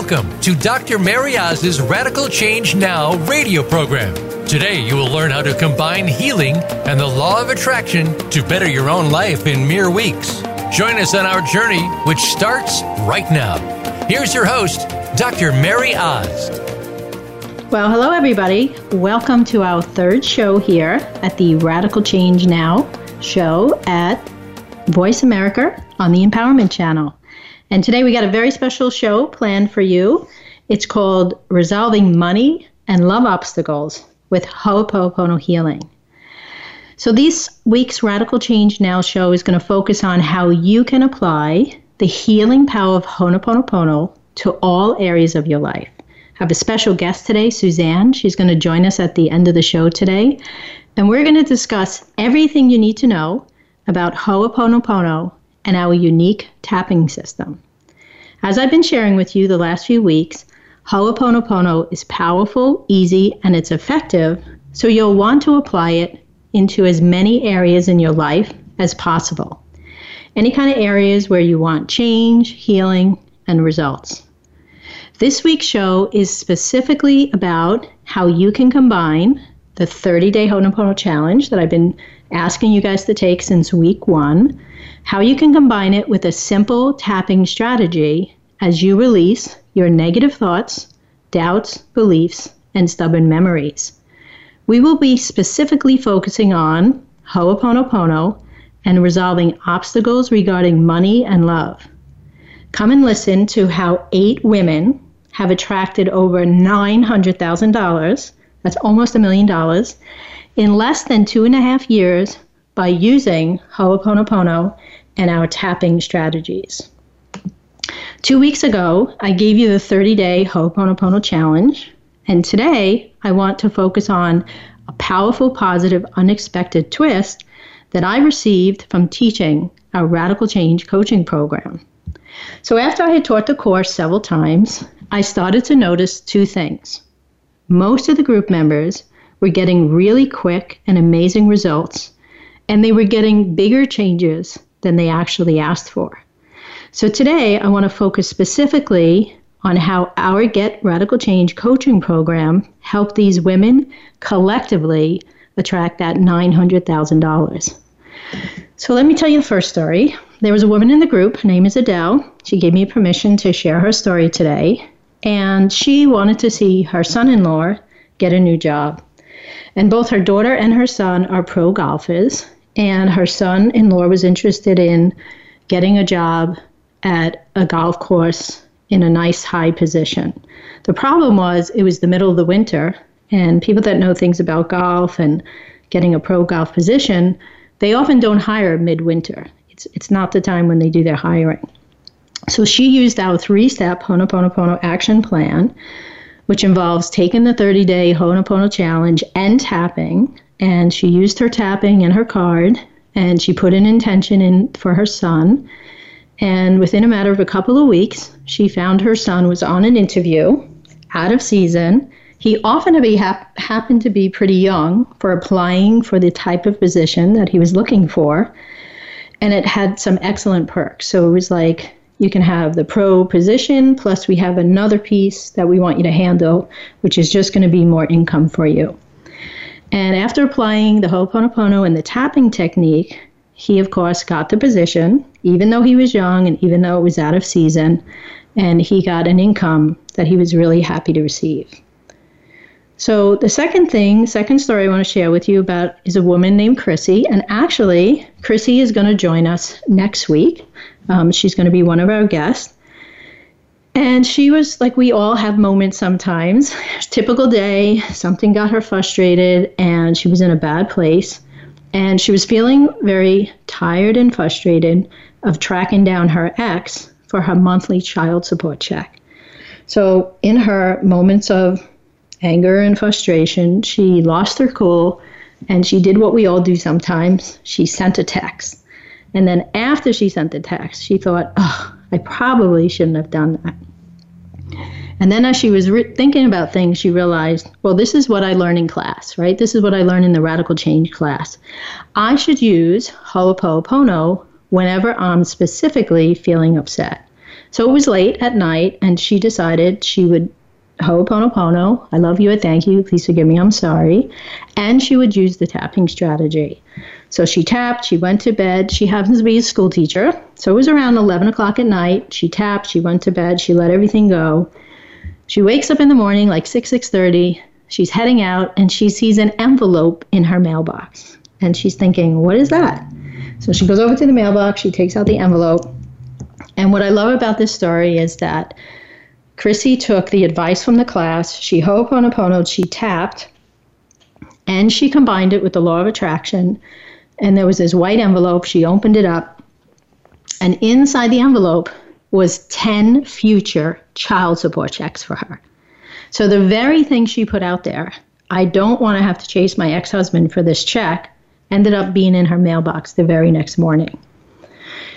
Welcome to Dr. Mary Oz's Radical Change Now radio program. Today, you will learn how to combine healing and the law of attraction to better your own life in mere weeks. Join us on our journey, which starts right now. Here's your host, Dr. Mary Oz. Well, hello, everybody. Welcome to our third show here at the Radical Change Now show at Voice America on the Empowerment Channel. And today we got a very special show planned for you. It's called Resolving Money and Love Obstacles with Ho'oponopono Healing. So, this week's Radical Change Now show is going to focus on how you can apply the healing power of Ho'oponopono to all areas of your life. I have a special guest today, Suzanne. She's going to join us at the end of the show today. And we're going to discuss everything you need to know about Ho'oponopono and our unique tapping system. As I've been sharing with you the last few weeks, Ho'oponopono is powerful, easy, and it's effective, so you'll want to apply it into as many areas in your life as possible. Any kind of areas where you want change, healing, and results. This week's show is specifically about how you can combine the 30 day Ho'oponopono challenge that I've been asking you guys to take since week one how you can combine it with a simple tapping strategy as you release your negative thoughts, doubts, beliefs, and stubborn memories. We will be specifically focusing on Ho'oponopono and resolving obstacles regarding money and love. Come and listen to how eight women have attracted over $900,000, that's almost a million dollars, in less than two and a half years by using Ho'oponopono and our tapping strategies. Two weeks ago, I gave you the 30 day Ho'oponopono challenge, and today I want to focus on a powerful, positive, unexpected twist that I received from teaching our Radical Change coaching program. So, after I had taught the course several times, I started to notice two things. Most of the group members were getting really quick and amazing results, and they were getting bigger changes than they actually asked for. So today, I want to focus specifically on how our Get Radical Change coaching program helped these women collectively attract that $900,000. So let me tell you the first story. There was a woman in the group, her name is Adele. She gave me permission to share her story today, and she wanted to see her son in law get a new job. And both her daughter and her son are pro golfers, and her son in law was interested in getting a job at a golf course in a nice high position. The problem was it was the middle of the winter, and people that know things about golf and getting a pro golf position, they often don't hire midwinter. It's, it's not the time when they do their hiring. So she used our three step Ho'oponopono action plan, which involves taking the 30 day Ho'oponopono challenge and tapping and she used her tapping and her card and she put an intention in for her son. And within a matter of a couple of weeks, she found her son was on an interview out of season. He often to be hap- happened to be pretty young for applying for the type of position that he was looking for. And it had some excellent perks. So it was like you can have the pro position, plus we have another piece that we want you to handle, which is just going to be more income for you. And after applying the Ho'oponopono and the tapping technique, he, of course, got the position, even though he was young and even though it was out of season, and he got an income that he was really happy to receive. So, the second thing, second story I want to share with you about is a woman named Chrissy. And actually, Chrissy is going to join us next week. Um, she's going to be one of our guests. And she was like, we all have moments sometimes. Typical day, something got her frustrated, and she was in a bad place. And she was feeling very tired and frustrated of tracking down her ex for her monthly child support check. So, in her moments of anger and frustration, she lost her cool and she did what we all do sometimes. She sent a text. And then after she sent the text, she thought, oh, I probably shouldn't have done that. And then as she was re- thinking about things, she realized, well, this is what I learn in class, right? This is what I learn in the radical change class. I should use Ho'oponopono whenever I'm specifically feeling upset. So it was late at night, and she decided she would Ho'oponopono, I love you, I thank you, please forgive me, I'm sorry. And she would use the tapping strategy. So she tapped, she went to bed. She happens to be a school teacher. So it was around 11 o'clock at night. She tapped, she went to bed, she let everything go. She wakes up in the morning like 6, 6.30. She's heading out and she sees an envelope in her mailbox. And she's thinking, what is that? So she goes over to the mailbox, she takes out the envelope. And what I love about this story is that Chrissy took the advice from the class, she ho'oponoponoed, she tapped, and she combined it with the law of attraction. And there was this white envelope. She opened it up, and inside the envelope was 10 future child support checks for her. So the very thing she put out there, I don't want to have to chase my ex husband for this check, ended up being in her mailbox the very next morning.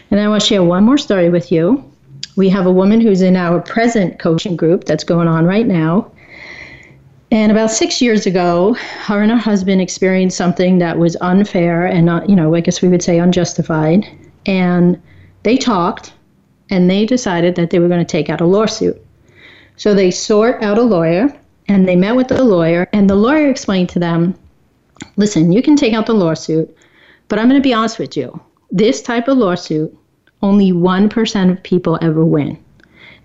And I want to share one more story with you. We have a woman who's in our present coaching group that's going on right now. And about six years ago, her and her husband experienced something that was unfair and not, you know, I guess we would say unjustified. And they talked and they decided that they were going to take out a lawsuit. So they sought out a lawyer and they met with the lawyer, and the lawyer explained to them listen, you can take out the lawsuit, but I'm going to be honest with you. This type of lawsuit only 1% of people ever win.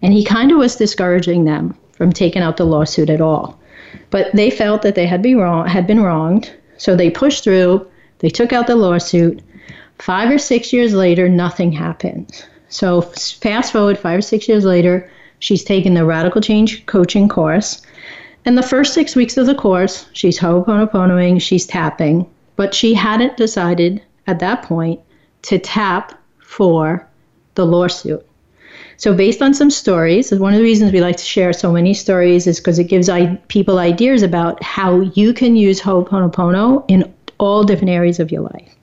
And he kind of was discouraging them from taking out the lawsuit at all. But they felt that they had, be wrong, had been wronged, so they pushed through, they took out the lawsuit. Five or six years later, nothing happened. So fast forward five or six years later, she's taken the Radical Change coaching course. And the first six weeks of the course, she's ho'oponoponoing, she's tapping, but she hadn't decided at that point to tap for the lawsuit. So, based on some stories, one of the reasons we like to share so many stories is because it gives I- people ideas about how you can use Ho'oponopono in all different areas of your life.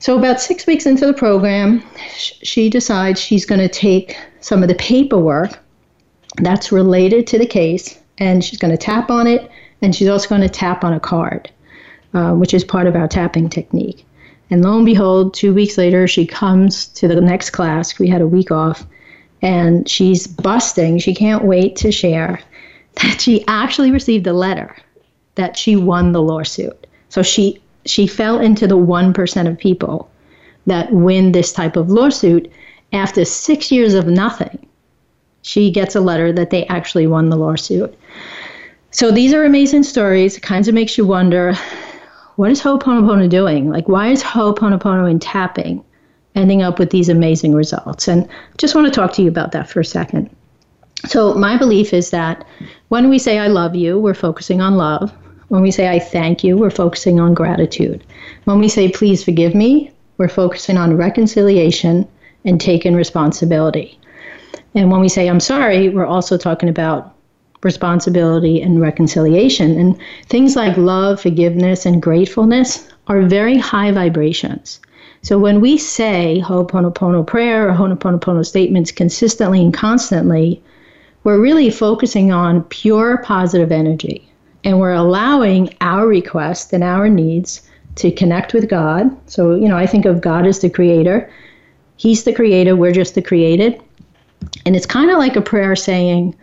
So, about six weeks into the program, sh- she decides she's going to take some of the paperwork that's related to the case and she's going to tap on it and she's also going to tap on a card, uh, which is part of our tapping technique. And lo and behold, two weeks later, she comes to the next class. We had a week off, and she's busting. She can't wait to share that she actually received a letter that she won the lawsuit. So she she fell into the 1% of people that win this type of lawsuit after 6 years of nothing. She gets a letter that they actually won the lawsuit. So these are amazing stories. It kind of makes you wonder what is Ho'oponopono doing? Like, why is Ho'oponopono in tapping ending up with these amazing results? And just want to talk to you about that for a second. So, my belief is that when we say I love you, we're focusing on love. When we say I thank you, we're focusing on gratitude. When we say please forgive me, we're focusing on reconciliation and taking responsibility. And when we say I'm sorry, we're also talking about responsibility, and reconciliation. And things like love, forgiveness, and gratefulness are very high vibrations. So when we say Ho'oponopono prayer or Ho'oponopono statements consistently and constantly, we're really focusing on pure positive energy. And we're allowing our requests and our needs to connect with God. So, you know, I think of God as the creator. He's the creator, we're just the created. And it's kind of like a prayer saying,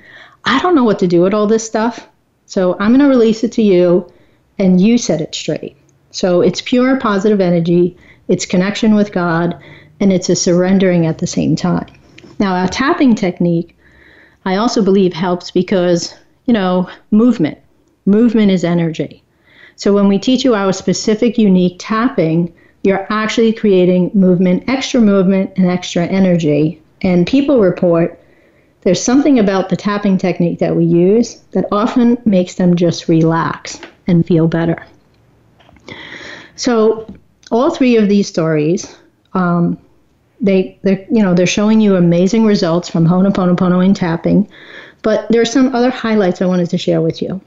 I don't know what to do with all this stuff. So I'm going to release it to you and you set it straight. So it's pure positive energy, it's connection with God, and it's a surrendering at the same time. Now, our tapping technique, I also believe helps because, you know, movement. Movement is energy. So when we teach you our specific, unique tapping, you're actually creating movement, extra movement, and extra energy. And people report there's something about the tapping technique that we use that often makes them just relax and feel better. So, all three of these stories, um, they they you know they're showing you amazing results from Ho'oponopono and tapping, but there are some other highlights I wanted to share with you.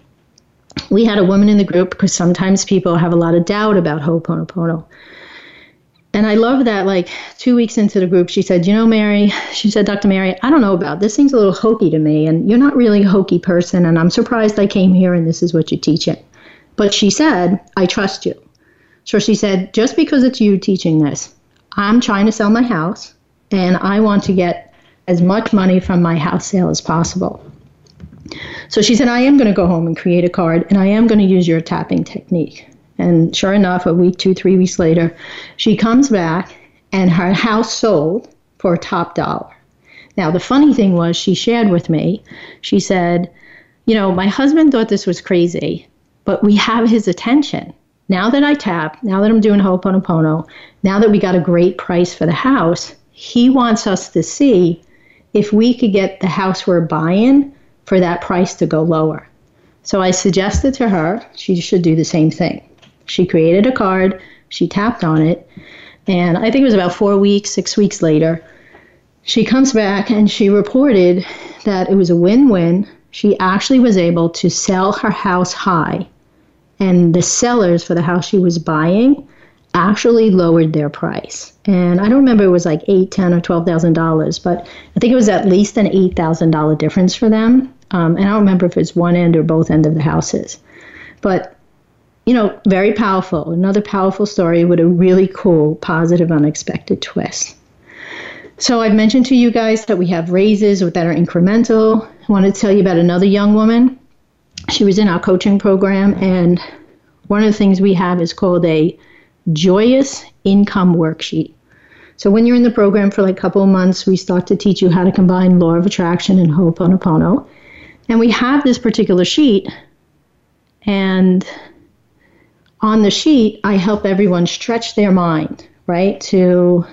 We had a woman in the group because sometimes people have a lot of doubt about Ho'oponopono. And I love that, like two weeks into the group, she said, You know, Mary, she said, Dr. Mary, I don't know about this. Seems a little hokey to me. And you're not really a hokey person. And I'm surprised I came here and this is what you teach it. But she said, I trust you. So she said, Just because it's you teaching this, I'm trying to sell my house and I want to get as much money from my house sale as possible. So she said, I am going to go home and create a card, and I am going to use your tapping technique. And sure enough, a week, two, three weeks later, she comes back and her house sold for a top dollar. Now, the funny thing was, she shared with me, she said, You know, my husband thought this was crazy, but we have his attention. Now that I tap, now that I'm doing Ho'oponopono, now that we got a great price for the house, he wants us to see if we could get the house we're buying for that price to go lower. So I suggested to her she should do the same thing. She created a card, she tapped on it, and I think it was about four weeks, six weeks later, she comes back and she reported that it was a win win. She actually was able to sell her house high, and the sellers for the house she was buying actually lowered their price. And I don't remember it was like eight, ten, or twelve thousand dollars, but I think it was at least an eight thousand dollar difference for them. Um, and I don't remember if it's one end or both end of the houses. But you know, very powerful. Another powerful story with a really cool, positive, unexpected twist. So I've mentioned to you guys that we have raises that are incremental. I want to tell you about another young woman. She was in our coaching program, and one of the things we have is called a joyous income worksheet. So when you're in the program for like a couple of months, we start to teach you how to combine law of attraction and Ho'oponopono. And we have this particular sheet, and on the sheet, I help everyone stretch their mind, right, to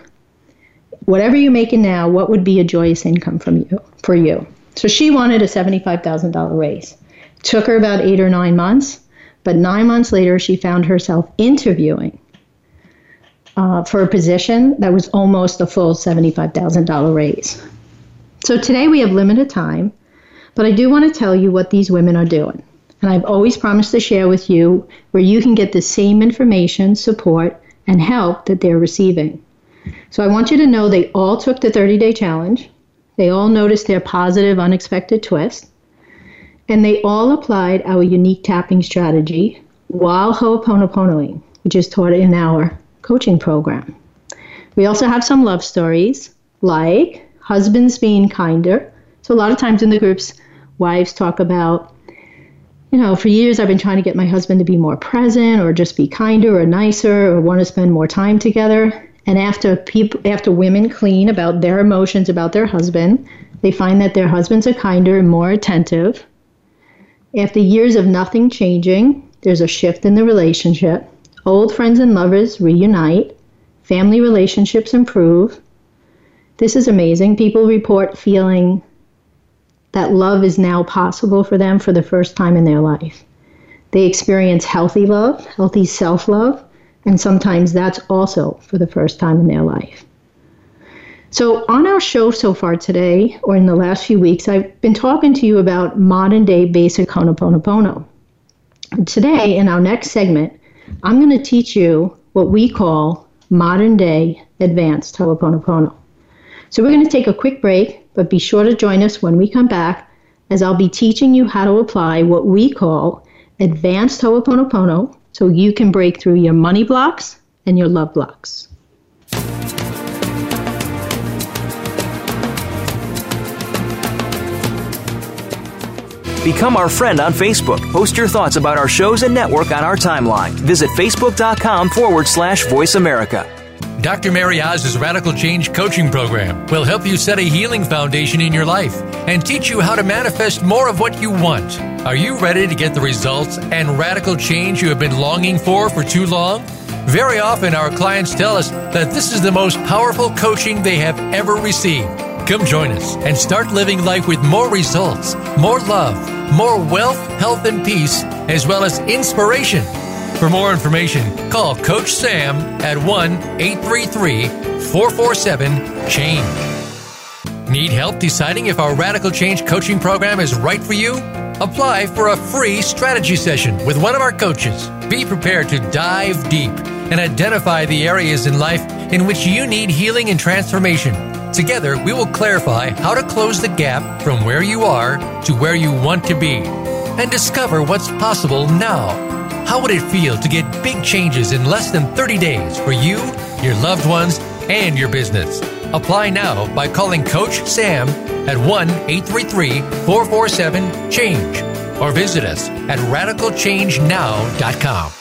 whatever you're making now, what would be a joyous income from you for you? So she wanted a $75,000 raise. took her about eight or nine months, but nine months later, she found herself interviewing uh, for a position that was almost a full $75,000 raise. So today we have limited time, but I do want to tell you what these women are doing. And I've always promised to share with you where you can get the same information, support, and help that they're receiving. So I want you to know they all took the 30 day challenge. They all noticed their positive, unexpected twist. And they all applied our unique tapping strategy while Ho'oponoponoing, which is taught in our coaching program. We also have some love stories, like husbands being kinder. So, a lot of times in the groups, wives talk about, you know, for years I've been trying to get my husband to be more present or just be kinder or nicer or want to spend more time together. And after people, after women clean about their emotions about their husband, they find that their husbands are kinder and more attentive. After years of nothing changing, there's a shift in the relationship. Old friends and lovers reunite. Family relationships improve. This is amazing. People report feeling that love is now possible for them for the first time in their life. They experience healthy love, healthy self love, and sometimes that's also for the first time in their life. So, on our show so far today, or in the last few weeks, I've been talking to you about modern day basic Ho'oponopono. Today, in our next segment, I'm going to teach you what we call modern day advanced Ho'oponopono. So, we're going to take a quick break, but be sure to join us when we come back, as I'll be teaching you how to apply what we call advanced Ho'oponopono so you can break through your money blocks and your love blocks. Become our friend on Facebook. Post your thoughts about our shows and network on our timeline. Visit facebook.com forward slash voice America. Dr. Mary Oz's Radical Change Coaching Program will help you set a healing foundation in your life and teach you how to manifest more of what you want. Are you ready to get the results and radical change you have been longing for for too long? Very often, our clients tell us that this is the most powerful coaching they have ever received. Come join us and start living life with more results, more love, more wealth, health, and peace, as well as inspiration. For more information, call Coach Sam at 1 833 447 CHANGE. Need help deciding if our Radical Change coaching program is right for you? Apply for a free strategy session with one of our coaches. Be prepared to dive deep and identify the areas in life in which you need healing and transformation. Together, we will clarify how to close the gap from where you are to where you want to be and discover what's possible now. How would it feel to get big changes in less than 30 days for you, your loved ones, and your business? Apply now by calling Coach Sam at 1 833 447 CHANGE or visit us at radicalchangenow.com.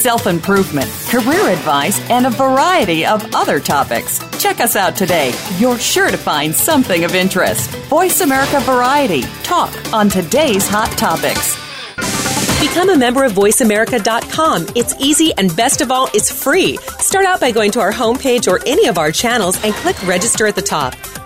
self improvement, career advice, and a variety of other topics. Check us out today. You're sure to find something of interest. Voice America Variety. Talk on today's hot topics. Become a member of VoiceAmerica.com. It's easy and best of all, it's free. Start out by going to our homepage or any of our channels and click register at the top.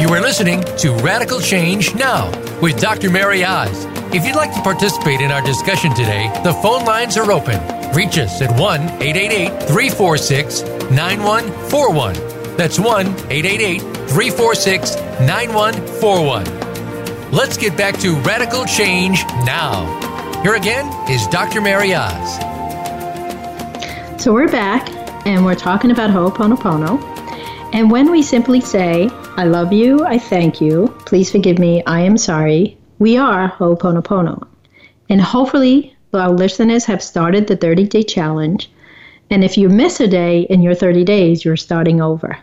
You are listening to Radical Change Now with Dr. Mary Oz. If you'd like to participate in our discussion today, the phone lines are open. Reach us at 1 888 346 9141. That's 1 888 346 9141. Let's get back to Radical Change Now. Here again is Dr. Mary Oz. So we're back and we're talking about Ho'oponopono. And when we simply say, I love you, I thank you, please forgive me, I am sorry, we are Ho'oponopono. And hopefully, our listeners have started the 30 day challenge. And if you miss a day in your 30 days, you're starting over.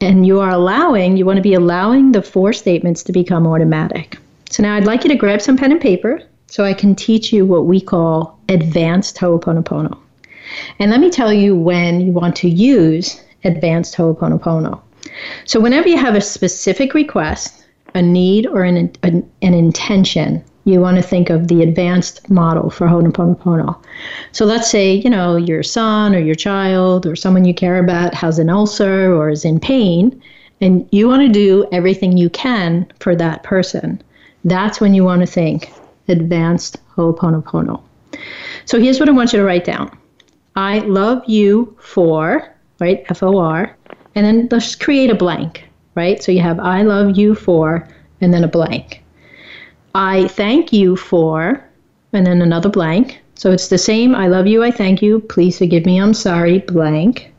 And you are allowing, you want to be allowing the four statements to become automatic. So now I'd like you to grab some pen and paper so I can teach you what we call advanced Ho'oponopono. And let me tell you when you want to use advanced Ho'oponopono. So, whenever you have a specific request, a need, or an, an, an intention, you want to think of the advanced model for Ho'oponopono. So, let's say, you know, your son or your child or someone you care about has an ulcer or is in pain, and you want to do everything you can for that person. That's when you want to think advanced Ho'oponopono. So, here's what I want you to write down I love you for, right? F O R. And then let's create a blank, right? So you have I love you for, and then a blank. I thank you for, and then another blank. So it's the same I love you, I thank you, please forgive me, I'm sorry, blank.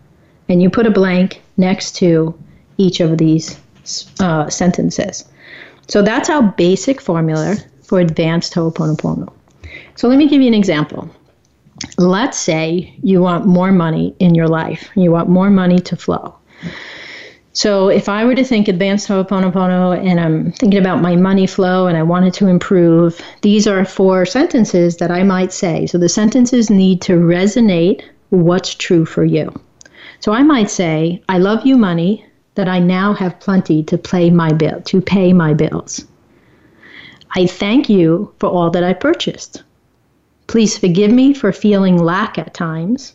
And you put a blank next to each of these uh, sentences. So that's our basic formula for advanced Ho'oponopono. So let me give you an example let's say you want more money in your life, you want more money to flow. So if I were to think advanced Ho'oponopono and I'm thinking about my money flow and I wanted to improve, these are four sentences that I might say. So the sentences need to resonate what's true for you. So I might say, I love you money that I now have plenty to pay my bill, to pay my bills. I thank you for all that I purchased. Please forgive me for feeling lack at times,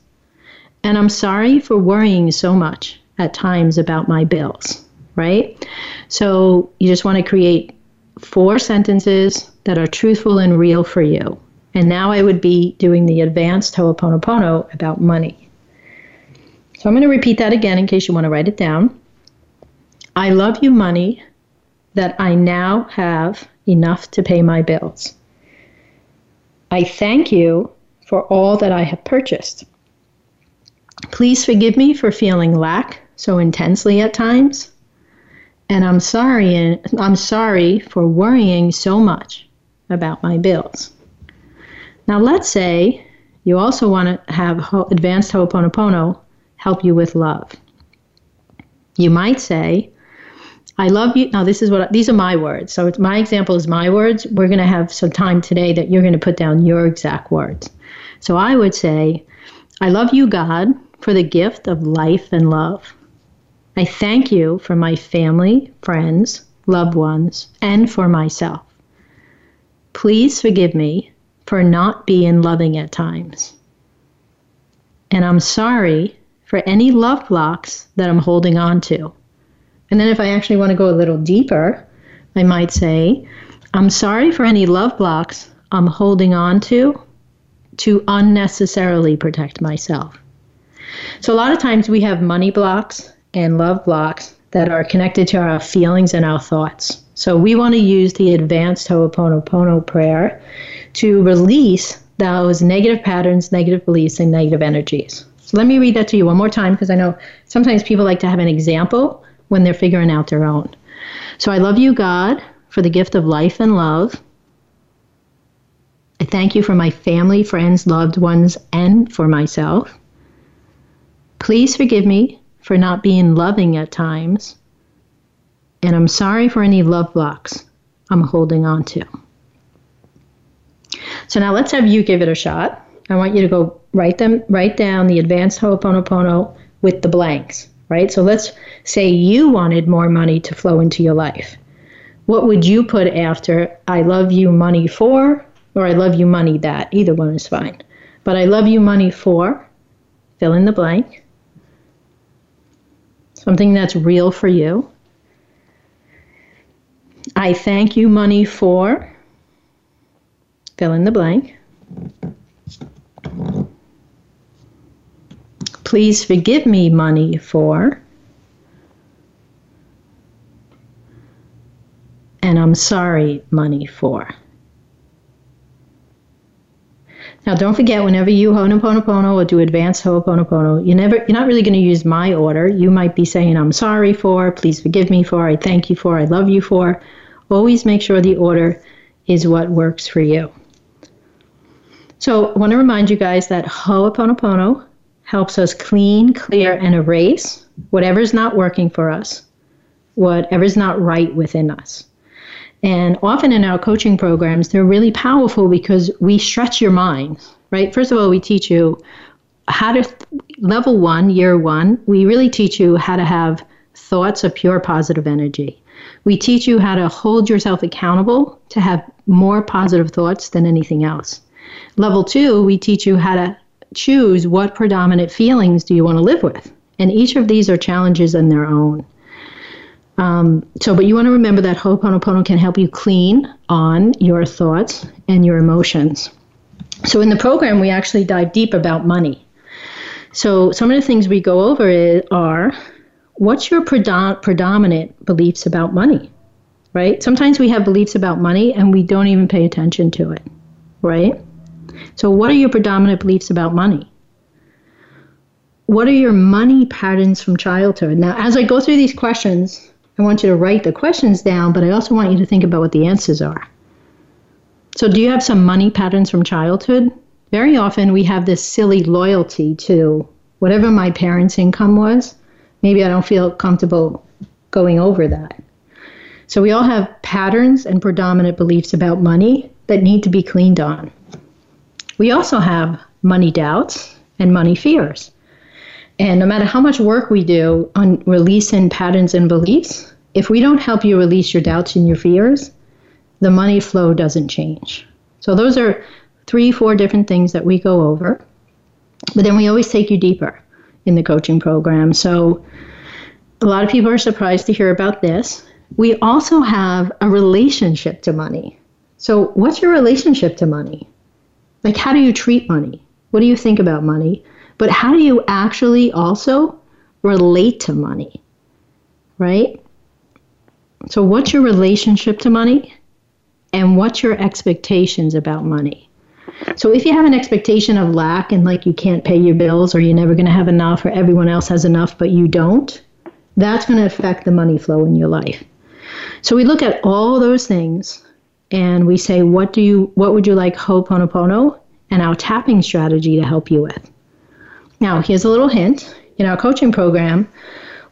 and I'm sorry for worrying so much at times about my bills, right? So you just want to create four sentences that are truthful and real for you. And now I would be doing the advanced Ho'oponopono about money. So I'm going to repeat that again in case you want to write it down. I love you money that I now have enough to pay my bills. I thank you for all that I have purchased. Please forgive me for feeling lack so intensely at times. And I'm sorry I'm sorry for worrying so much about my bills. Now let's say you also want to have advanced Ho'oponopono help you with love. You might say, I love you. Now, this is what these are my words. So, my example is my words. We're going to have some time today that you're going to put down your exact words. So, I would say, I love you, God, for the gift of life and love. I thank you for my family, friends, loved ones, and for myself. Please forgive me for not being loving at times. And I'm sorry for any love blocks that I'm holding on to. And then if I actually want to go a little deeper, I might say, I'm sorry for any love blocks I'm holding on to to unnecessarily protect myself. So a lot of times we have money blocks and love blocks that are connected to our feelings and our thoughts. So we want to use the advanced Ho'oponopono prayer to release those negative patterns, negative beliefs, and negative energies. So let me read that to you one more time because I know sometimes people like to have an example when they're figuring out their own. So I love you, God, for the gift of life and love. I thank you for my family, friends, loved ones, and for myself. Please forgive me for not being loving at times. And I'm sorry for any love blocks I'm holding on to. So now let's have you give it a shot. I want you to go write them write down the advanced Ho'oponopono with the blanks, right? So let's say you wanted more money to flow into your life. What would you put after I love you money for or I love you money that? Either one is fine. But I love you money for fill in the blank. Something that's real for you. I thank you money for fill in the blank. Please forgive me money for. And I'm sorry money for. Now, don't forget, whenever you Ho'oponopono or do advanced Ho'oponopono, you never, you're not really going to use my order. You might be saying, I'm sorry for, please forgive me for, I thank you for, I love you for. Always make sure the order is what works for you. So I want to remind you guys that Ho'oponopono helps us clean, clear, and erase whatever's not working for us, whatever's not right within us. And often in our coaching programs, they're really powerful because we stretch your mind, right? First of all, we teach you how to, level one, year one, we really teach you how to have thoughts of pure positive energy. We teach you how to hold yourself accountable to have more positive thoughts than anything else. Level two, we teach you how to choose what predominant feelings do you want to live with. And each of these are challenges in their own. Um, so, but you want to remember that Ho'oponopono can help you clean on your thoughts and your emotions. So, in the program, we actually dive deep about money. So, some of the things we go over is, are what's your predom- predominant beliefs about money, right? Sometimes we have beliefs about money and we don't even pay attention to it, right? So, what are your predominant beliefs about money? What are your money patterns from childhood? Now, as I go through these questions, I want you to write the questions down, but I also want you to think about what the answers are. So, do you have some money patterns from childhood? Very often we have this silly loyalty to whatever my parents' income was. Maybe I don't feel comfortable going over that. So, we all have patterns and predominant beliefs about money that need to be cleaned on. We also have money doubts and money fears. And no matter how much work we do on releasing patterns and beliefs, if we don't help you release your doubts and your fears, the money flow doesn't change. So those are three, four different things that we go over. But then we always take you deeper in the coaching program. So a lot of people are surprised to hear about this. We also have a relationship to money. So, what's your relationship to money? Like, how do you treat money? What do you think about money? But how do you actually also relate to money? Right? So, what's your relationship to money? And what's your expectations about money? So, if you have an expectation of lack and like you can't pay your bills or you're never going to have enough or everyone else has enough but you don't, that's going to affect the money flow in your life. So, we look at all those things and we say, what do you, what would you like Ho'oponopono and our tapping strategy to help you with? Now, here's a little hint. In our coaching program,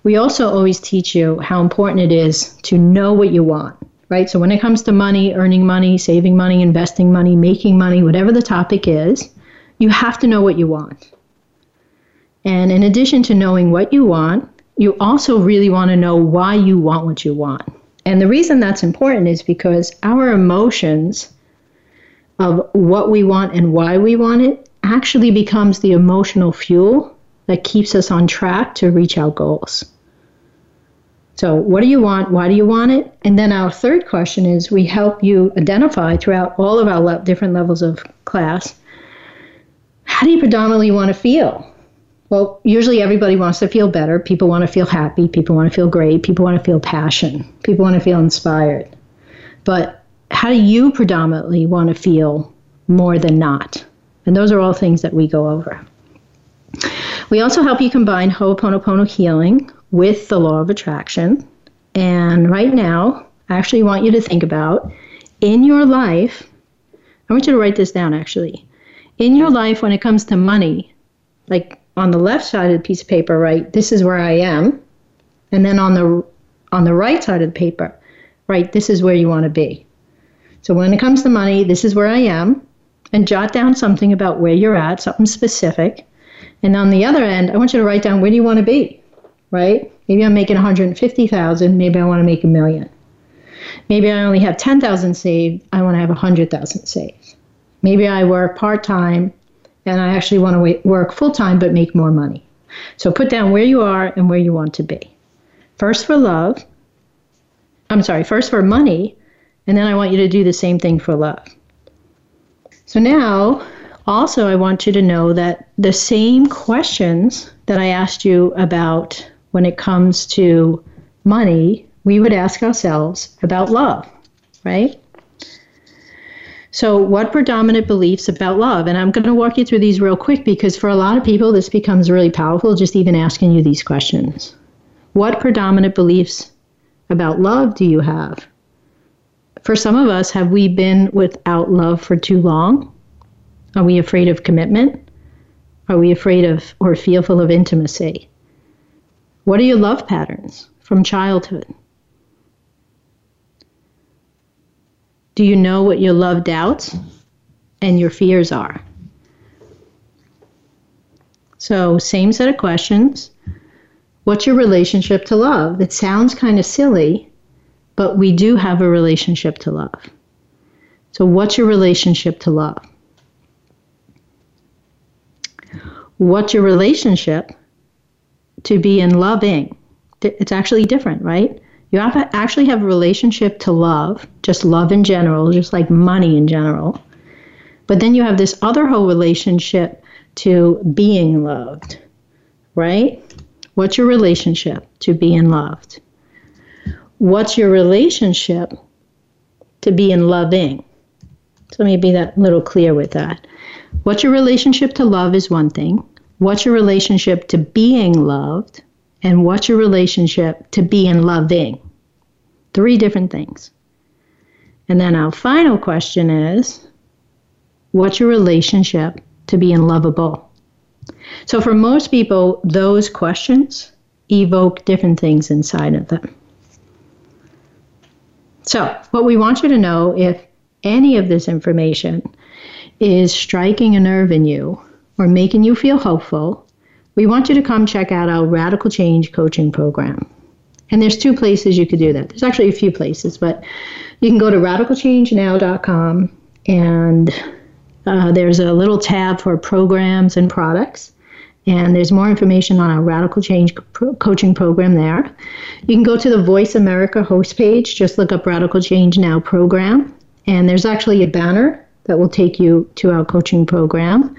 we also always teach you how important it is to know what you want, right? So when it comes to money, earning money, saving money, investing money, making money, whatever the topic is, you have to know what you want. And in addition to knowing what you want, you also really want to know why you want what you want. And the reason that's important is because our emotions of what we want and why we want it actually becomes the emotional fuel that keeps us on track to reach our goals. So, what do you want? Why do you want it? And then our third question is we help you identify throughout all of our le- different levels of class how do you predominantly want to feel? Well, usually everybody wants to feel better. People want to feel happy. People want to feel great. People want to feel passion. People want to feel inspired. But how do you predominantly want to feel more than not? And those are all things that we go over. We also help you combine Ho'oponopono healing with the law of attraction. And right now, I actually want you to think about in your life, I want you to write this down actually. In your life, when it comes to money, like on the left side of the piece of paper, write, this is where I am. And then on the on the right side of the paper, write, this is where you want to be. So when it comes to money, this is where I am. And jot down something about where you're at, something specific. And on the other end, I want you to write down where do you want to be, right? Maybe I'm making 150,000, maybe I want to make a million. Maybe I only have 10,000 saved, I want to have 100,000 saved. Maybe I work part-time and I actually want to work full time but make more money. So put down where you are and where you want to be. First for love. I'm sorry, first for money, and then I want you to do the same thing for love. So now, also, I want you to know that the same questions that I asked you about when it comes to money, we would ask ourselves about love, right? So, what predominant beliefs about love? And I'm going to walk you through these real quick because for a lot of people, this becomes really powerful just even asking you these questions. What predominant beliefs about love do you have? For some of us, have we been without love for too long? Are we afraid of commitment? Are we afraid of or fearful of intimacy? What are your love patterns from childhood? Do you know what your love doubts and your fears are? So, same set of questions. What's your relationship to love? It sounds kind of silly, but we do have a relationship to love. So, what's your relationship to love? What's your relationship to be in loving? It's actually different, right? You have to actually have a relationship to love, just love in general, just like money in general. But then you have this other whole relationship to being loved, right? What's your relationship to being loved? What's your relationship to being loving? So let me be that little clear with that. What's your relationship to love is one thing. What's your relationship to being loved and what's your relationship to being loving? Three different things. And then our final question is what's your relationship to being lovable? So for most people, those questions evoke different things inside of them. So, what we want you to know if any of this information is striking a nerve in you or making you feel hopeful we want you to come check out our Radical Change coaching program. And there's two places you could do that. There's actually a few places, but you can go to radicalchangenow.com and uh, there's a little tab for programs and products. And there's more information on our Radical Change coaching program there. You can go to the Voice America host page, just look up Radical Change Now program. And there's actually a banner that will take you to our coaching program.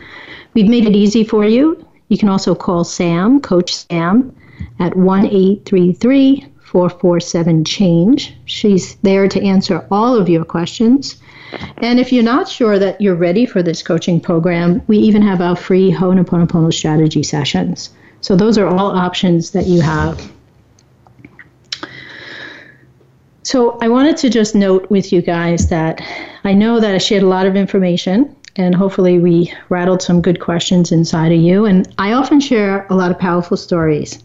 We've made it easy for you. You can also call Sam, Coach Sam, at 1 833 447 Change. She's there to answer all of your questions. And if you're not sure that you're ready for this coaching program, we even have our free Ho'oponopono strategy sessions. So those are all options that you have. So I wanted to just note with you guys that I know that I shared a lot of information and hopefully we rattled some good questions inside of you. And I often share a lot of powerful stories.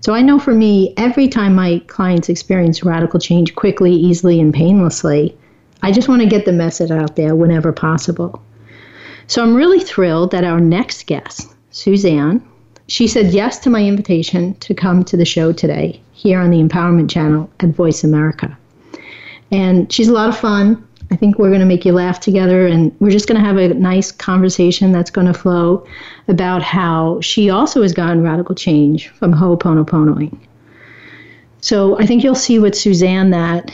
So I know for me, every time my clients experience radical change quickly, easily, and painlessly, I just want to get the message out there whenever possible. So I'm really thrilled that our next guest, Suzanne, she said yes to my invitation to come to the show today here on the Empowerment Channel at Voice America. And she's a lot of fun. I think we're going to make you laugh together, and we're just going to have a nice conversation that's going to flow about how she also has gotten radical change from Ho'oponoponoing. So I think you'll see with Suzanne that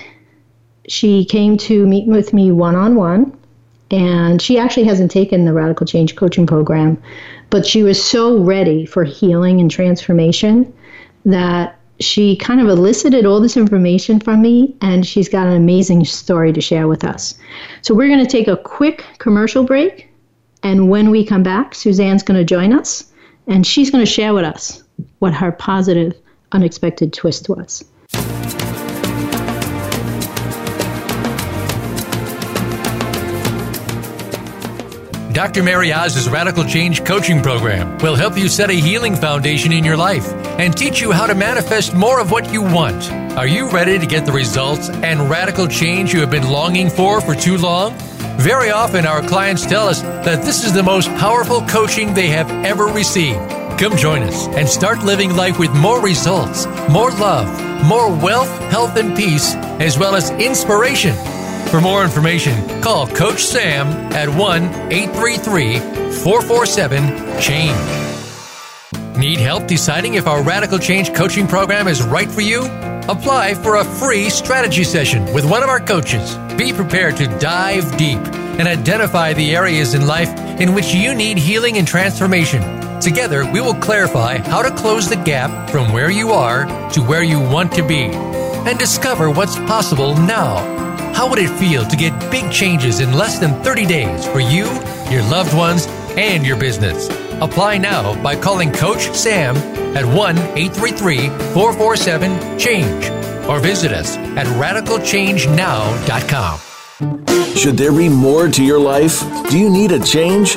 she came to meet with me one on one, and she actually hasn't taken the Radical Change coaching program, but she was so ready for healing and transformation that she kind of elicited all this information from me, and she's got an amazing story to share with us. So, we're going to take a quick commercial break, and when we come back, Suzanne's going to join us, and she's going to share with us what her positive, unexpected twist was. Dr. Mary Oz's Radical Change Coaching Program will help you set a healing foundation in your life and teach you how to manifest more of what you want. Are you ready to get the results and radical change you have been longing for for too long? Very often, our clients tell us that this is the most powerful coaching they have ever received. Come join us and start living life with more results, more love, more wealth, health, and peace, as well as inspiration for more information, call Coach Sam at 1 833 447 CHANGE. Need help deciding if our Radical Change coaching program is right for you? Apply for a free strategy session with one of our coaches. Be prepared to dive deep and identify the areas in life in which you need healing and transformation. Together, we will clarify how to close the gap from where you are to where you want to be and discover what's possible now how would it feel to get big changes in less than 30 days for you, your loved ones, and your business? Apply now by calling Coach Sam at 1 833 447 CHANGE or visit us at radicalchangenow.com. Should there be more to your life? Do you need a change?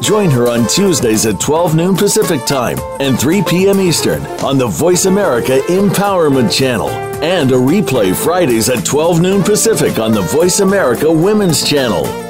Join her on Tuesdays at 12 noon Pacific Time and 3 p.m. Eastern on the Voice America Empowerment Channel and a replay Fridays at 12 noon Pacific on the Voice America Women's Channel.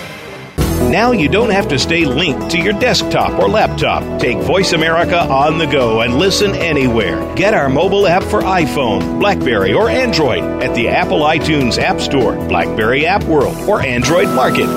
Now you don't have to stay linked to your desktop or laptop. Take Voice America on the go and listen anywhere. Get our mobile app for iPhone, Blackberry, or Android at the Apple iTunes App Store, Blackberry App World, or Android Market.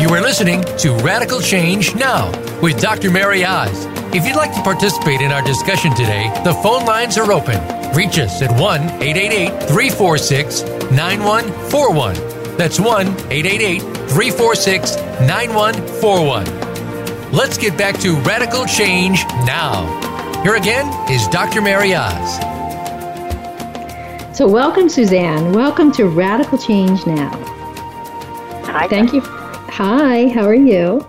You are listening to Radical Change Now with Dr. Mary Oz. If you'd like to participate in our discussion today, the phone lines are open. Reach us at 1 888 346 9141. That's 1 888 346 9141. Let's get back to Radical Change Now. Here again is Dr. Mary Oz. So, welcome, Suzanne. Welcome to Radical Change Now. Hi. Thank you. Hi, how are you?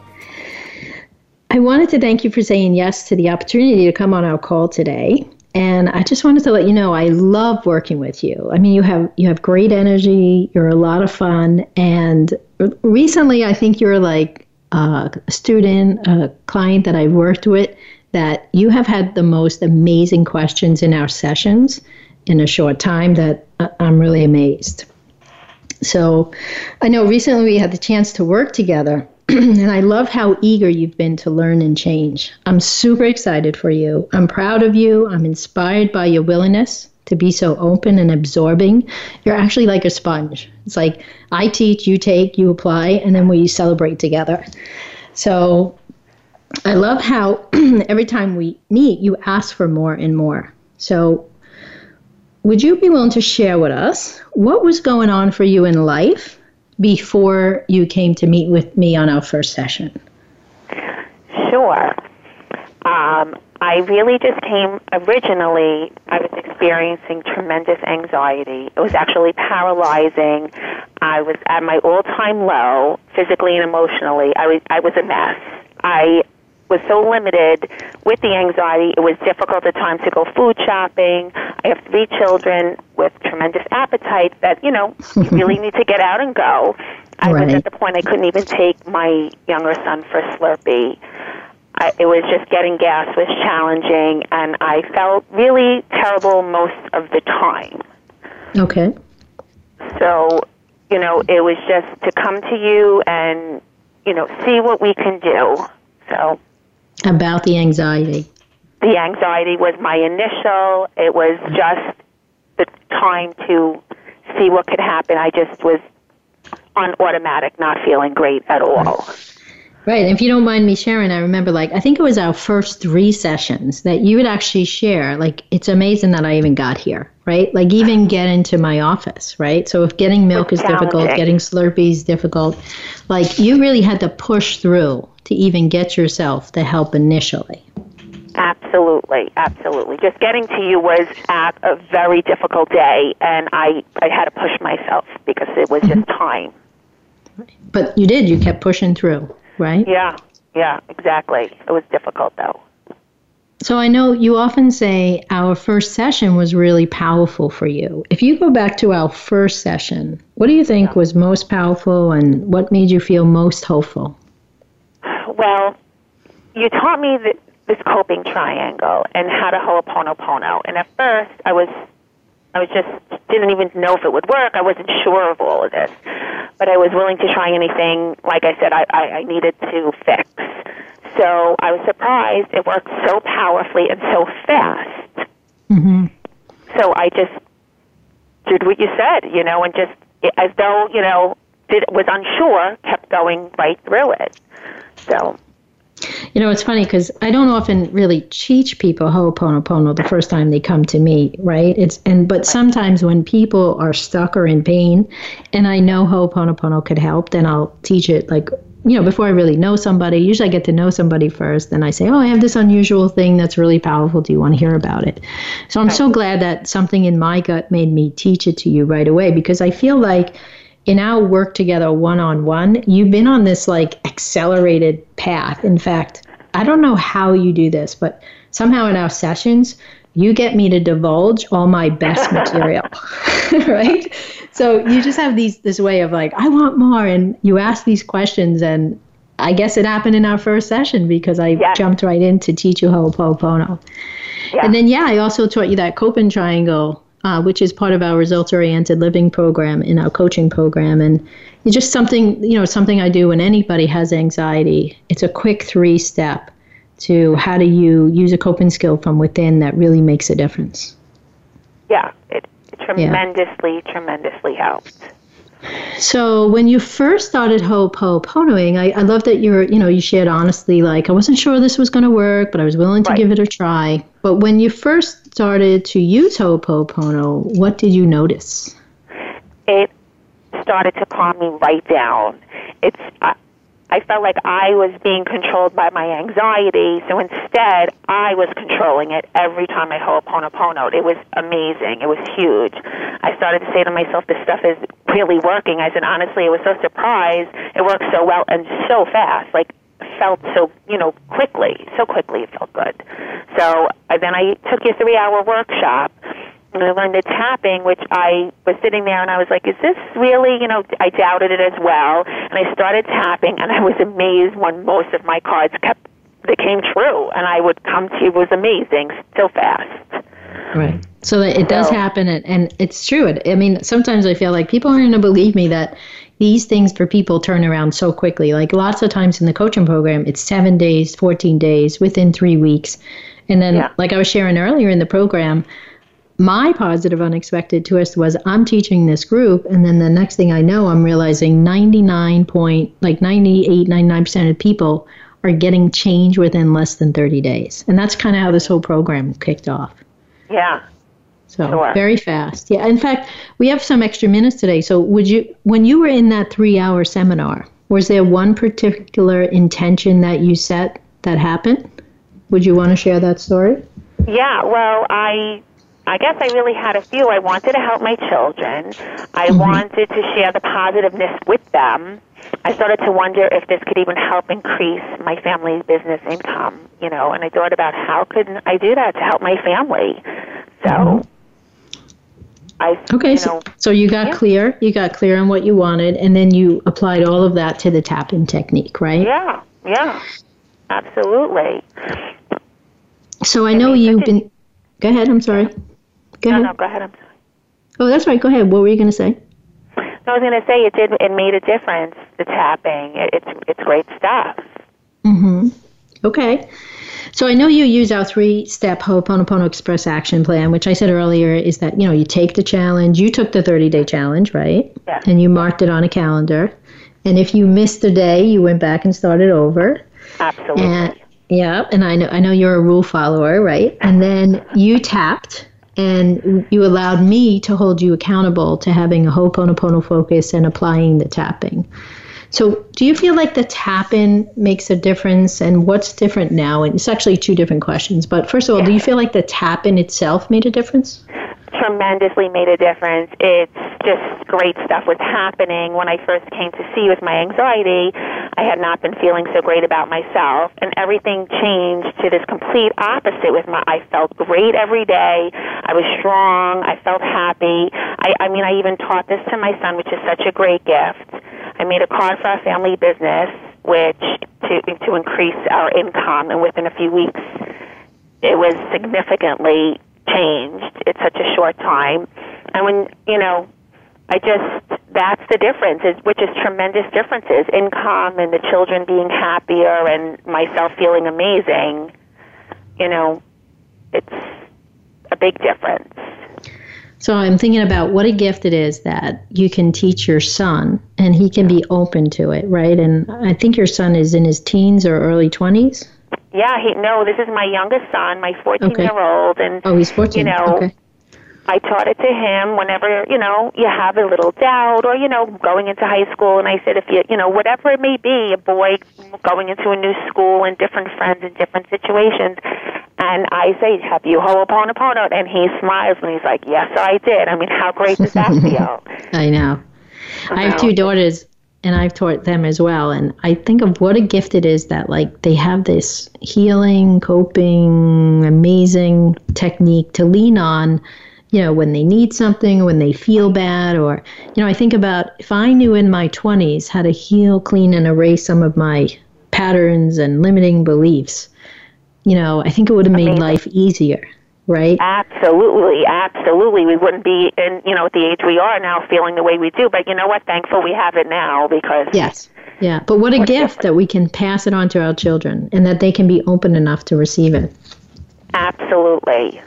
I wanted to thank you for saying yes to the opportunity to come on our call today. And I just wanted to let you know I love working with you. I mean, you have you have great energy. You're a lot of fun. And recently, I think you're like a student, a client that I've worked with, that you have had the most amazing questions in our sessions in a short time that I'm really amazed. So I know recently we had the chance to work together, and I love how eager you've been to learn and change. I'm super excited for you. I'm proud of you. I'm inspired by your willingness to be so open and absorbing. You're actually like a sponge. It's like I teach, you take, you apply, and then we celebrate together. So I love how every time we meet, you ask for more and more. So, would you be willing to share with us what was going on for you in life before you came to meet with me on our first session? Sure. Um, I really just came originally, I was experiencing tremendous anxiety. It was actually paralyzing. I was at my all time low, physically and emotionally. I was, I was a mess. I was so limited with the anxiety. It was difficult at times to go food shopping. I have three children with tremendous appetite that, you know, you really need to get out and go. I right. was at the point I couldn't even take my younger son for Slurpee. I, it was just getting gas was challenging, and I felt really terrible most of the time. Okay. So, you know, it was just to come to you and, you know, see what we can do. So. About the anxiety. The anxiety was my initial. It was just the time to see what could happen. I just was on automatic, not feeling great at all. Right. And if you don't mind me sharing, I remember like I think it was our first three sessions that you would actually share. Like it's amazing that I even got here, right? Like even get into my office, right? So if getting milk is difficult, getting Slurpees is difficult, like you really had to push through to even get yourself the help initially. Absolutely, absolutely. Just getting to you was at a very difficult day, and I I had to push myself because it was just mm-hmm. time. But you did. You kept pushing through right? Yeah, yeah, exactly. It was difficult though. So I know you often say our first session was really powerful for you. If you go back to our first session, what do you think yeah. was most powerful and what made you feel most hopeful? Well, you taught me the, this coping triangle and how to ho'oponopono. And at first, I was I was just didn't even know if it would work. I wasn't sure of all of this, but I was willing to try anything. Like I said, I, I, I needed to fix. So I was surprised it worked so powerfully and so fast. Mm-hmm. So I just did what you said, you know, and just as though you know did was unsure, kept going right through it. So you know, it's funny because I don't often really teach people Ho'oponopono the first time they come to me, right? It's and but sometimes when people are stuck or in pain, and I know Ho'oponopono could help, then I'll teach it like you know before I really know somebody. Usually, I get to know somebody first, then I say, "Oh, I have this unusual thing that's really powerful. Do you want to hear about it?" So I'm so glad that something in my gut made me teach it to you right away because I feel like in our work together one on one, you've been on this like accelerated path. In fact, I don't know how you do this, but somehow in our sessions, you get me to divulge all my best material, right? So you just have these this way of like, I want more, and you ask these questions, and I guess it happened in our first session because I yeah. jumped right in to teach you Ho'oponopono. Yeah. And then yeah, I also taught you that coping triangle uh, which is part of our results oriented living program in our coaching program. And it's just something, you know, something I do when anybody has anxiety. It's a quick three step to how do you use a coping skill from within that really makes a difference. Yeah, it tremendously, yeah. tremendously helps. So when you first started Ho'oponoing, I, I love that you're, you know, you shared honestly, like I wasn't sure this was going to work, but I was willing to right. give it a try. But when you first started to use Ho'oponopono, what did you notice? It started to calm me right down. It's I I felt like I was being controlled by my anxiety, so instead I was controlling it every time I ho'oponoponoed. It was amazing. It was huge. I started to say to myself, this stuff is really working. I said, honestly, I was so surprised. It works so well and so fast. Like, felt so, you know, quickly. So quickly it felt good. So uh, then I took your three hour workshop and I learned the tapping, which I was sitting there and I was like, is this really, you know, I doubted it as well. And I started tapping and I was amazed when most of my cards kept, they came true. And I would come to you, it was amazing, so fast. Right. So it does happen, and, and it's true. It, I mean, sometimes I feel like people aren't going to believe me that these things for people turn around so quickly. Like lots of times in the coaching program, it's seven days, 14 days, within three weeks. And then, yeah. like I was sharing earlier in the program, my positive unexpected twist was I'm teaching this group, and then the next thing I know, I'm realizing 99 point, like 98, 99% of people are getting change within less than 30 days. And that's kind of how this whole program kicked off. Yeah. So sure. very fast. Yeah. In fact, we have some extra minutes today. So would you, when you were in that three hour seminar, was there one particular intention that you set that happened? Would you want to share that story? Yeah. Well, I I guess I really had a few. I wanted to help my children. I mm-hmm. wanted to share the positiveness with them. I started to wonder if this could even help increase my family's business income, you know, and I thought about how could I do that to help my family. So mm-hmm. I Okay, you know, so, so you got yeah. clear, you got clear on what you wanted and then you applied all of that to the tap-in technique, right? Yeah. Yeah. Absolutely. So I know you've been Go ahead, I'm sorry. Go no, ahead. No, go ahead. I'm sorry. Oh, that's right. Go ahead. What were you going to say? I was going to say it did. It made a difference. The tapping. It, it's it's great stuff. Mm-hmm. Okay. So I know you use our three-step Ho'oponopono Express Action Plan, which I said earlier is that you know you take the challenge. You took the 30-day challenge, right? Yes. And you marked it on a calendar. And if you missed a day, you went back and started over. Absolutely. And, yeah, and I know I know you're a rule follower, right? And then you tapped and you allowed me to hold you accountable to having a Ho'oponopono focus and applying the tapping. So, do you feel like the tap in makes a difference and what's different now? And it's actually two different questions. But first of all, do you feel like the tap in itself made a difference? tremendously made a difference. It's just great stuff was happening. When I first came to see with my anxiety, I had not been feeling so great about myself, and everything changed to this complete opposite with my I felt great every day. I was strong, I felt happy. I I mean I even taught this to my son, which is such a great gift. I made a card for our family business which to to increase our income and within a few weeks it was significantly changed. It's such a short time. And when, you know, I just, that's the difference, is, which is tremendous differences. Income and the children being happier and myself feeling amazing, you know, it's a big difference. So I'm thinking about what a gift it is that you can teach your son and he can be open to it, right? And I think your son is in his teens or early 20s. Yeah, he no, this is my youngest son, my 14 okay. year old, and oh, he's 14. You know, okay. I taught it to him whenever you know you have a little doubt, or you know, going into high school. And I said, if you you know whatever it may be, a boy going into a new school and different friends and different situations. And I say, have you ho'oponopono? And he smiles and he's like, yes, I did. I mean, how great does that feel? I know. I have two daughters and I've taught them as well. And I think of what a gift it is that like they have this healing, coping, amazing technique to lean on, you know, when they need something, when they feel bad, or you know, I think about if I knew in my twenties how to heal, clean, and erase some of my patterns and limiting beliefs, you know, I think it would have made life easier right? Absolutely, absolutely. We wouldn't be in, you know, at the age we are now feeling the way we do. But you know what? Thankful we have it now because. Yes. Yeah. But what a gift different. that we can pass it on to our children and that they can be open enough to receive it. Absolutely.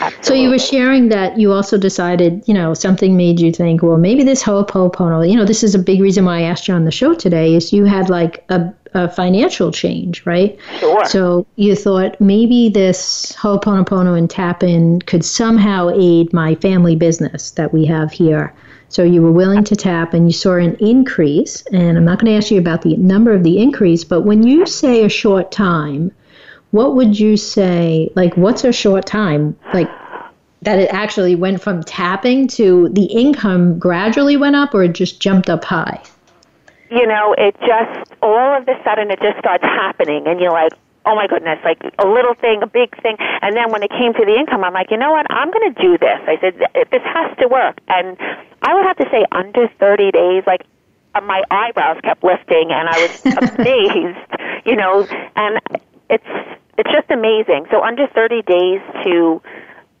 Absolutely. So you were sharing that you also decided, you know, something made you think, well, maybe this Ho'oponopono, you know, this is a big reason why I asked you on the show today is you had like a, a financial change, right? Sure. So you thought maybe this Ho'oponopono and tap in could somehow aid my family business that we have here. So you were willing to tap and you saw an increase. And I'm not going to ask you about the number of the increase, but when you say a short time, what would you say like what's a short time like that it actually went from tapping to the income gradually went up or it just jumped up high you know it just all of a sudden it just starts happening and you're like oh my goodness like a little thing a big thing and then when it came to the income i'm like you know what i'm going to do this i said this has to work and i would have to say under 30 days like uh, my eyebrows kept lifting and i was amazed you know and it's it's just amazing. So under 30 days to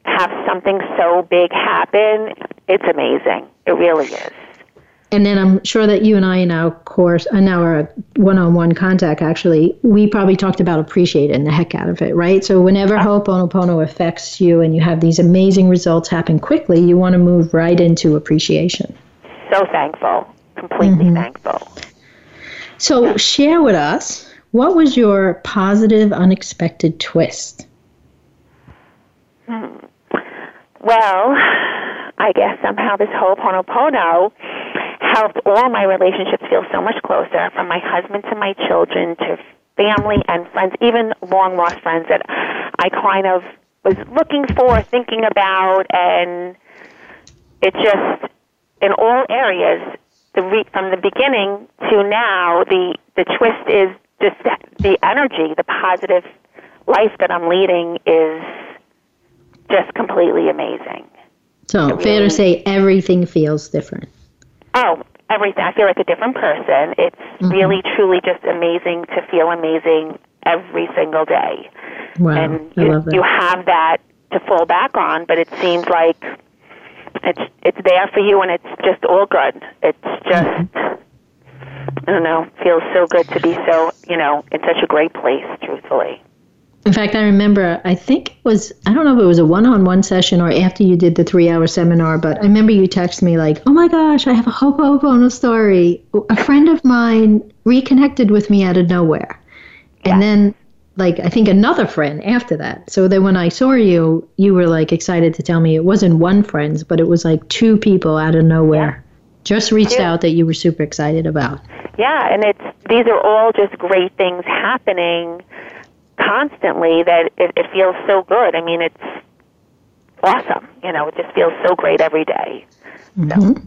have something so big happen, it's amazing. It really is. And then I'm sure that you and I in our course, in our one-on-one contact, actually, we probably talked about appreciating the heck out of it, right? So whenever Ho'oponopono affects you and you have these amazing results happen quickly, you want to move right into appreciation. So thankful, completely mm-hmm. thankful. So share with us, what was your positive, unexpected twist? Hmm. Well, I guess somehow this Ho'oponopono helped all my relationships feel so much closer, from my husband to my children to family and friends, even long lost friends that I kind of was looking for, thinking about, and it just in all areas. The re- from the beginning to now, the the twist is just the energy, the positive life that I'm leading is just completely amazing. So, really, fair to say, everything feels different. Oh, everything. I feel like a different person. It's mm-hmm. really, truly just amazing to feel amazing every single day. Wow, and you, I love that. you have that to fall back on, but it seems like it's it's there for you, and it's just all good. It's just. Mm-hmm. I don't know. Feels so good to be so, you know, in such a great place, truthfully. In fact, I remember, I think it was, I don't know if it was a one on one session or after you did the three hour seminar, but I remember you texted me, like, oh my gosh, I have a Ho'oponopono story. A friend of mine reconnected with me out of nowhere. And yeah. then, like, I think another friend after that. So then when I saw you, you were like excited to tell me it wasn't one friend, but it was like two people out of nowhere. Yeah. Just reached out that you were super excited about. Yeah, and it's these are all just great things happening constantly that it, it feels so good. I mean, it's awesome. You know, it just feels so great every day. Mm-hmm.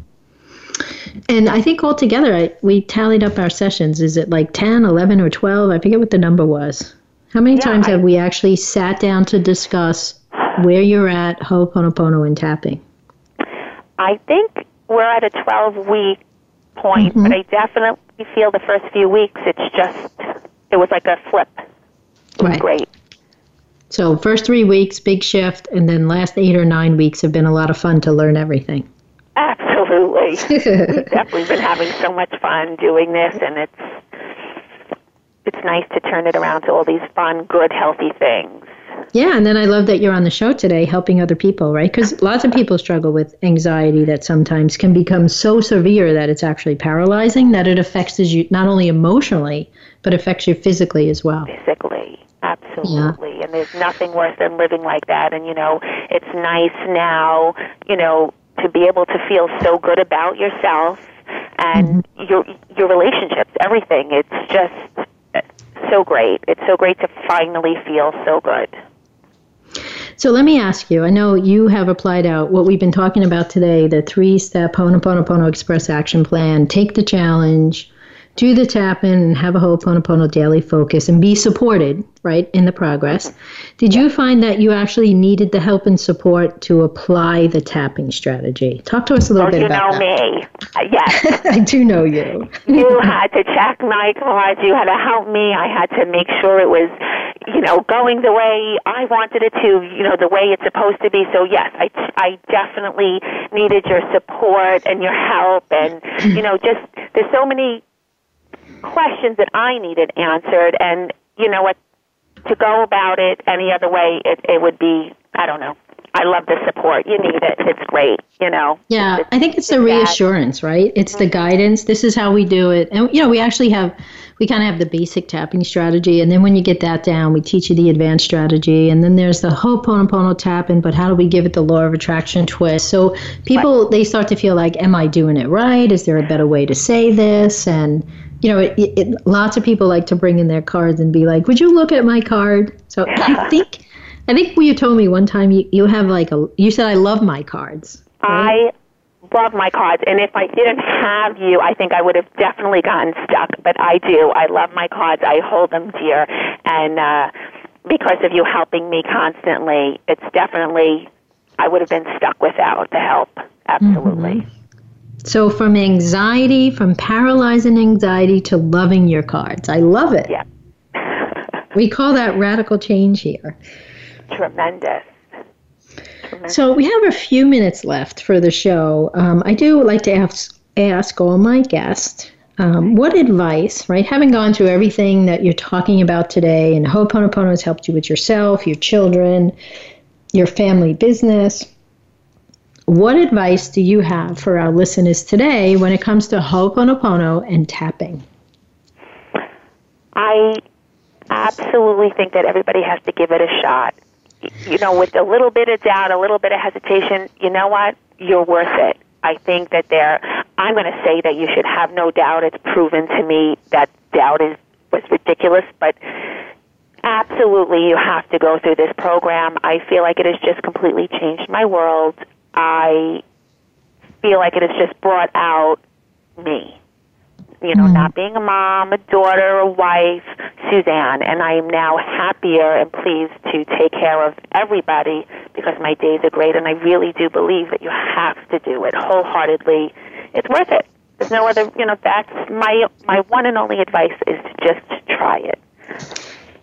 And I think altogether, I, we tallied up our sessions. Is it like 10, 11, or 12? I forget what the number was. How many yeah, times I, have we actually sat down to discuss where you're at, Ho'oponopono, and tapping? I think we're at a 12 week point, mm-hmm. but I definitely feel the first few weeks it's just, it was like a flip right. great. So first three weeks, big shift, and then last eight or nine weeks have been a lot of fun to learn everything. Absolutely, we've definitely been having so much fun doing this, and it's it's nice to turn it around to all these fun, good, healthy things. Yeah, and then I love that you're on the show today helping other people, right? Because lots of people struggle with anxiety that sometimes can become so severe that it's actually paralyzing, that it affects you not only emotionally, but affects you physically as well. Physically. Absolutely. Yeah. And there's nothing worse than living like that. And, you know, it's nice now, you know, to be able to feel so good about yourself and mm-hmm. your your relationships, everything. It's just so great. It's so great to finally feel so good. So let me ask you. I know you have applied out what we've been talking about today, the three-step Ho'oponopono Express Action Plan. Take the challenge, do the tap in and have a Ho'oponopono daily focus and be supported, right, in the progress. Did you find that you actually needed the help and support to apply the tapping strategy? Talk to us a little bit about that. You know me. Uh, yes. I do know you. you had to check my cards. You had to help me. I had to make sure it was, you know, going the way I wanted it to, you know, the way it's supposed to be. So, yes, I, I definitely needed your support and your help. And, you know, just there's so many questions that I needed answered, and you know what? To go about it any other way, it, it would be I don't know. I love the support. You need it. It's great, you know. Yeah, it's, I think it's, the reassurance, right? It's the mm-hmm. guidance. This is how we do it. And you know, we actually have we kind of have the basic tapping strategy and then when you get that down, we teach you the advanced strategy and then there's the Ho'oponopono tapping, but how do we give it the law of attraction twist? So people right. they start to feel like am I doing it right? Is there a better way to say this? And you know, it, it, lots of people like to bring in their cards and be like, "Would you look at my card?" So I think, I think you told me one time you, you have like a you said I love my cards. Right? I love my cards, and if I didn't have you, I think I would have definitely gotten stuck. But I do. I love my cards. I hold them dear, and uh, because of you helping me constantly, it's definitely I would have been stuck without the help. Absolutely. Mm-hmm. So from anxiety, from paralyzing anxiety to loving your cards. I love it. Yeah. we call that radical change here. Tremendous. Tremendous. So we have a few minutes left for the show. Um, I do like to ask ask all my guests um, what advice, right? Having gone through everything that you're talking about today, and Ho'oponopono has helped you with yourself, your children, your family business. What advice do you have for our listeners today when it comes to Ho'oponopono and tapping? I absolutely think that everybody has to give it a shot. You know, with a little bit of doubt, a little bit of hesitation, you know what? You're worth it. I think that there, I'm going to say that you should have no doubt. It's proven to me that doubt is was ridiculous, but absolutely you have to go through this program. I feel like it has just completely changed my world. I feel like it has just brought out me you know, mm. not being a mom, a daughter, a wife, Suzanne, and I am now happier and pleased to take care of everybody because my days are great, and I really do believe that you have to do it wholeheartedly. It's worth it. There's no other, you know, that's my my one and only advice is to just try it.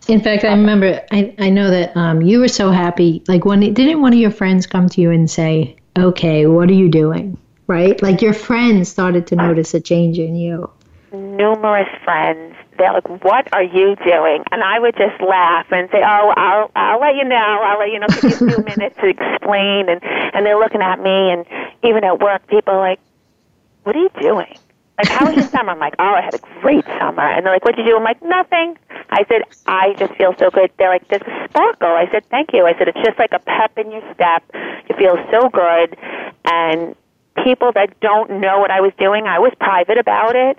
In fact, I remember, I, I know that um, you were so happy. Like, when didn't one of your friends come to you and say, okay, what are you doing? Right? Like, your friends started to notice a change in you numerous friends. They're like, "What are you doing?" And I would just laugh and say, "Oh, I'll I'll let you know. I'll let you know. Give you a few minutes to explain." And and they're looking at me, and even at work, people are like, "What are you doing?" Like, how was your summer? I'm like, "Oh, I had a great summer." And they're like, "What'd you do?" I'm like, "Nothing." I said, "I just feel so good." They're like, "There's a sparkle." I said, "Thank you." I said, "It's just like a pep in your step. You feel so good." And people that don't know what I was doing, I was private about it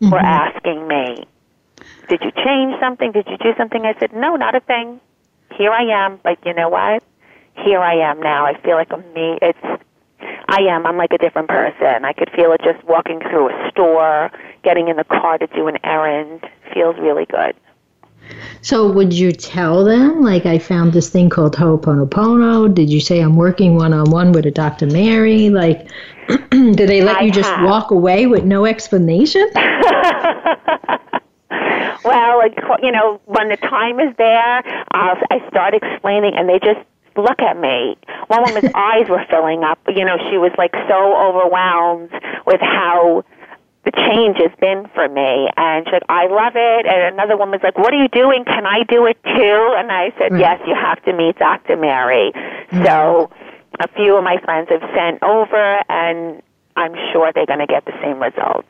mm-hmm. were asking me, Did you change something? Did you do something? I said, No, not a thing. Here I am. Like, you know what? Here I am now. I feel like I'm me. It's I am. I'm like a different person. I could feel it just walking through a store, getting in the car to do an errand. Feels really good. So, would you tell them, like, I found this thing called Ho'oponopono? Did you say I'm working one on one with a Dr. Mary? Like, do they let I you just have. walk away with no explanation? well, like, you know, when the time is there, uh, I start explaining, and they just look at me. One woman's eyes were filling up. You know, she was like so overwhelmed with how the change has been for me. And she's like, I love it. And another woman's like, What are you doing? Can I do it too? And I said, right. Yes, you have to meet Dr. Mary. Mm-hmm. So a few of my friends have sent over, and I'm sure they're going to get the same results.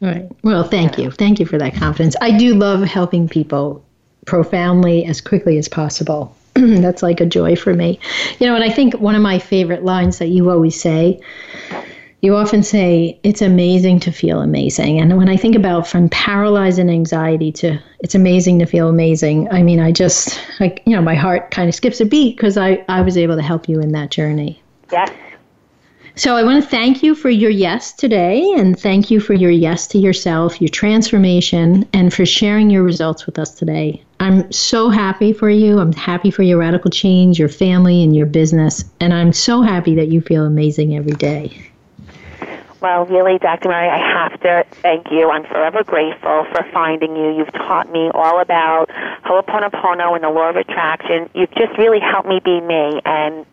Right. Well, thank you. Thank you for that confidence. I do love helping people profoundly as quickly as possible. That's like a joy for me. You know, and I think one of my favorite lines that you always say you often say it's amazing to feel amazing. And when I think about from paralyzed and anxiety to it's amazing to feel amazing, I mean, I just, like, you know, my heart kind of skips a beat because I, I was able to help you in that journey. Yes. So I want to thank you for your yes today and thank you for your yes to yourself, your transformation, and for sharing your results with us today. I'm so happy for you. I'm happy for your radical change, your family, and your business. And I'm so happy that you feel amazing every day. Well, really, Dr. Mary, I have to thank you. I'm forever grateful for finding you. You've taught me all about Ho'oponopono and the law of attraction. You've just really helped me be me, and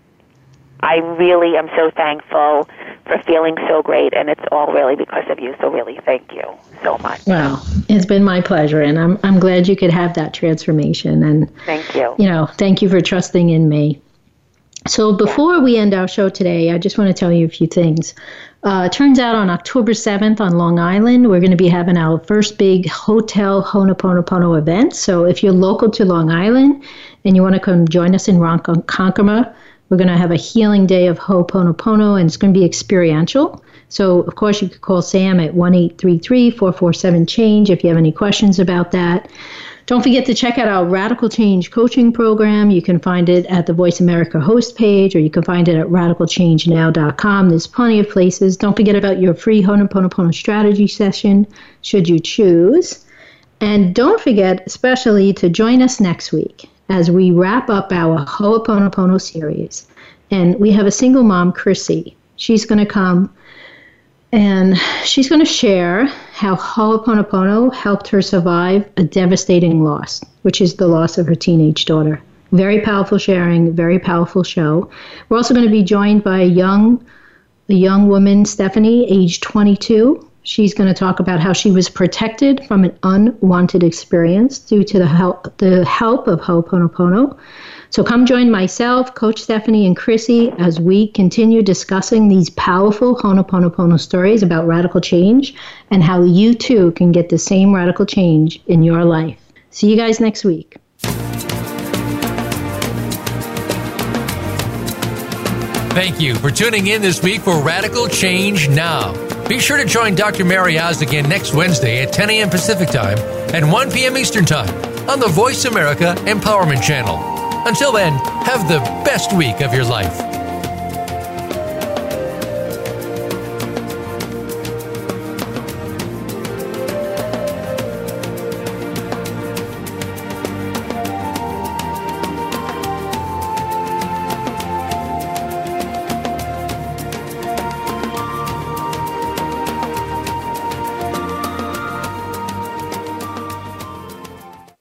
I really am so thankful for feeling so great, and it's all really because of you. So, really, thank you so much. Well, it's been my pleasure, and I'm I'm glad you could have that transformation. And thank you. You know, thank you for trusting in me. So, before we end our show today, I just want to tell you a few things. Uh, turns out on October 7th on Long Island, we're going to be having our first big hotel Ho'oponopono event. So if you're local to Long Island and you want to come join us in Ronkonkoma, we're going to have a healing day of Ho'oponopono and it's going to be experiential. So, of course, you could call Sam at 1 833 447 Change if you have any questions about that. Don't forget to check out our Radical Change coaching program. You can find it at the Voice America host page or you can find it at radicalchangenow.com. There's plenty of places. Don't forget about your free Ho'oponopono strategy session should you choose. And don't forget, especially, to join us next week as we wrap up our Ho'oponopono series. And we have a single mom, Chrissy. She's going to come and she's going to share how Ho'oponopono helped her survive a devastating loss, which is the loss of her teenage daughter. Very powerful sharing, very powerful show. We're also going to be joined by a young a young woman, Stephanie, age 22. She's going to talk about how she was protected from an unwanted experience due to the help, the help of Ho'oponopono. So come join myself, Coach Stephanie, and Chrissy as we continue discussing these powerful Ho'oponopono stories about radical change and how you too can get the same radical change in your life. See you guys next week. Thank you for tuning in this week for Radical Change Now. Be sure to join Dr. Mary Oz again next Wednesday at 10 a.m. Pacific Time and 1 p.m. Eastern Time on the Voice America Empowerment Channel. Until then, have the best week of your life.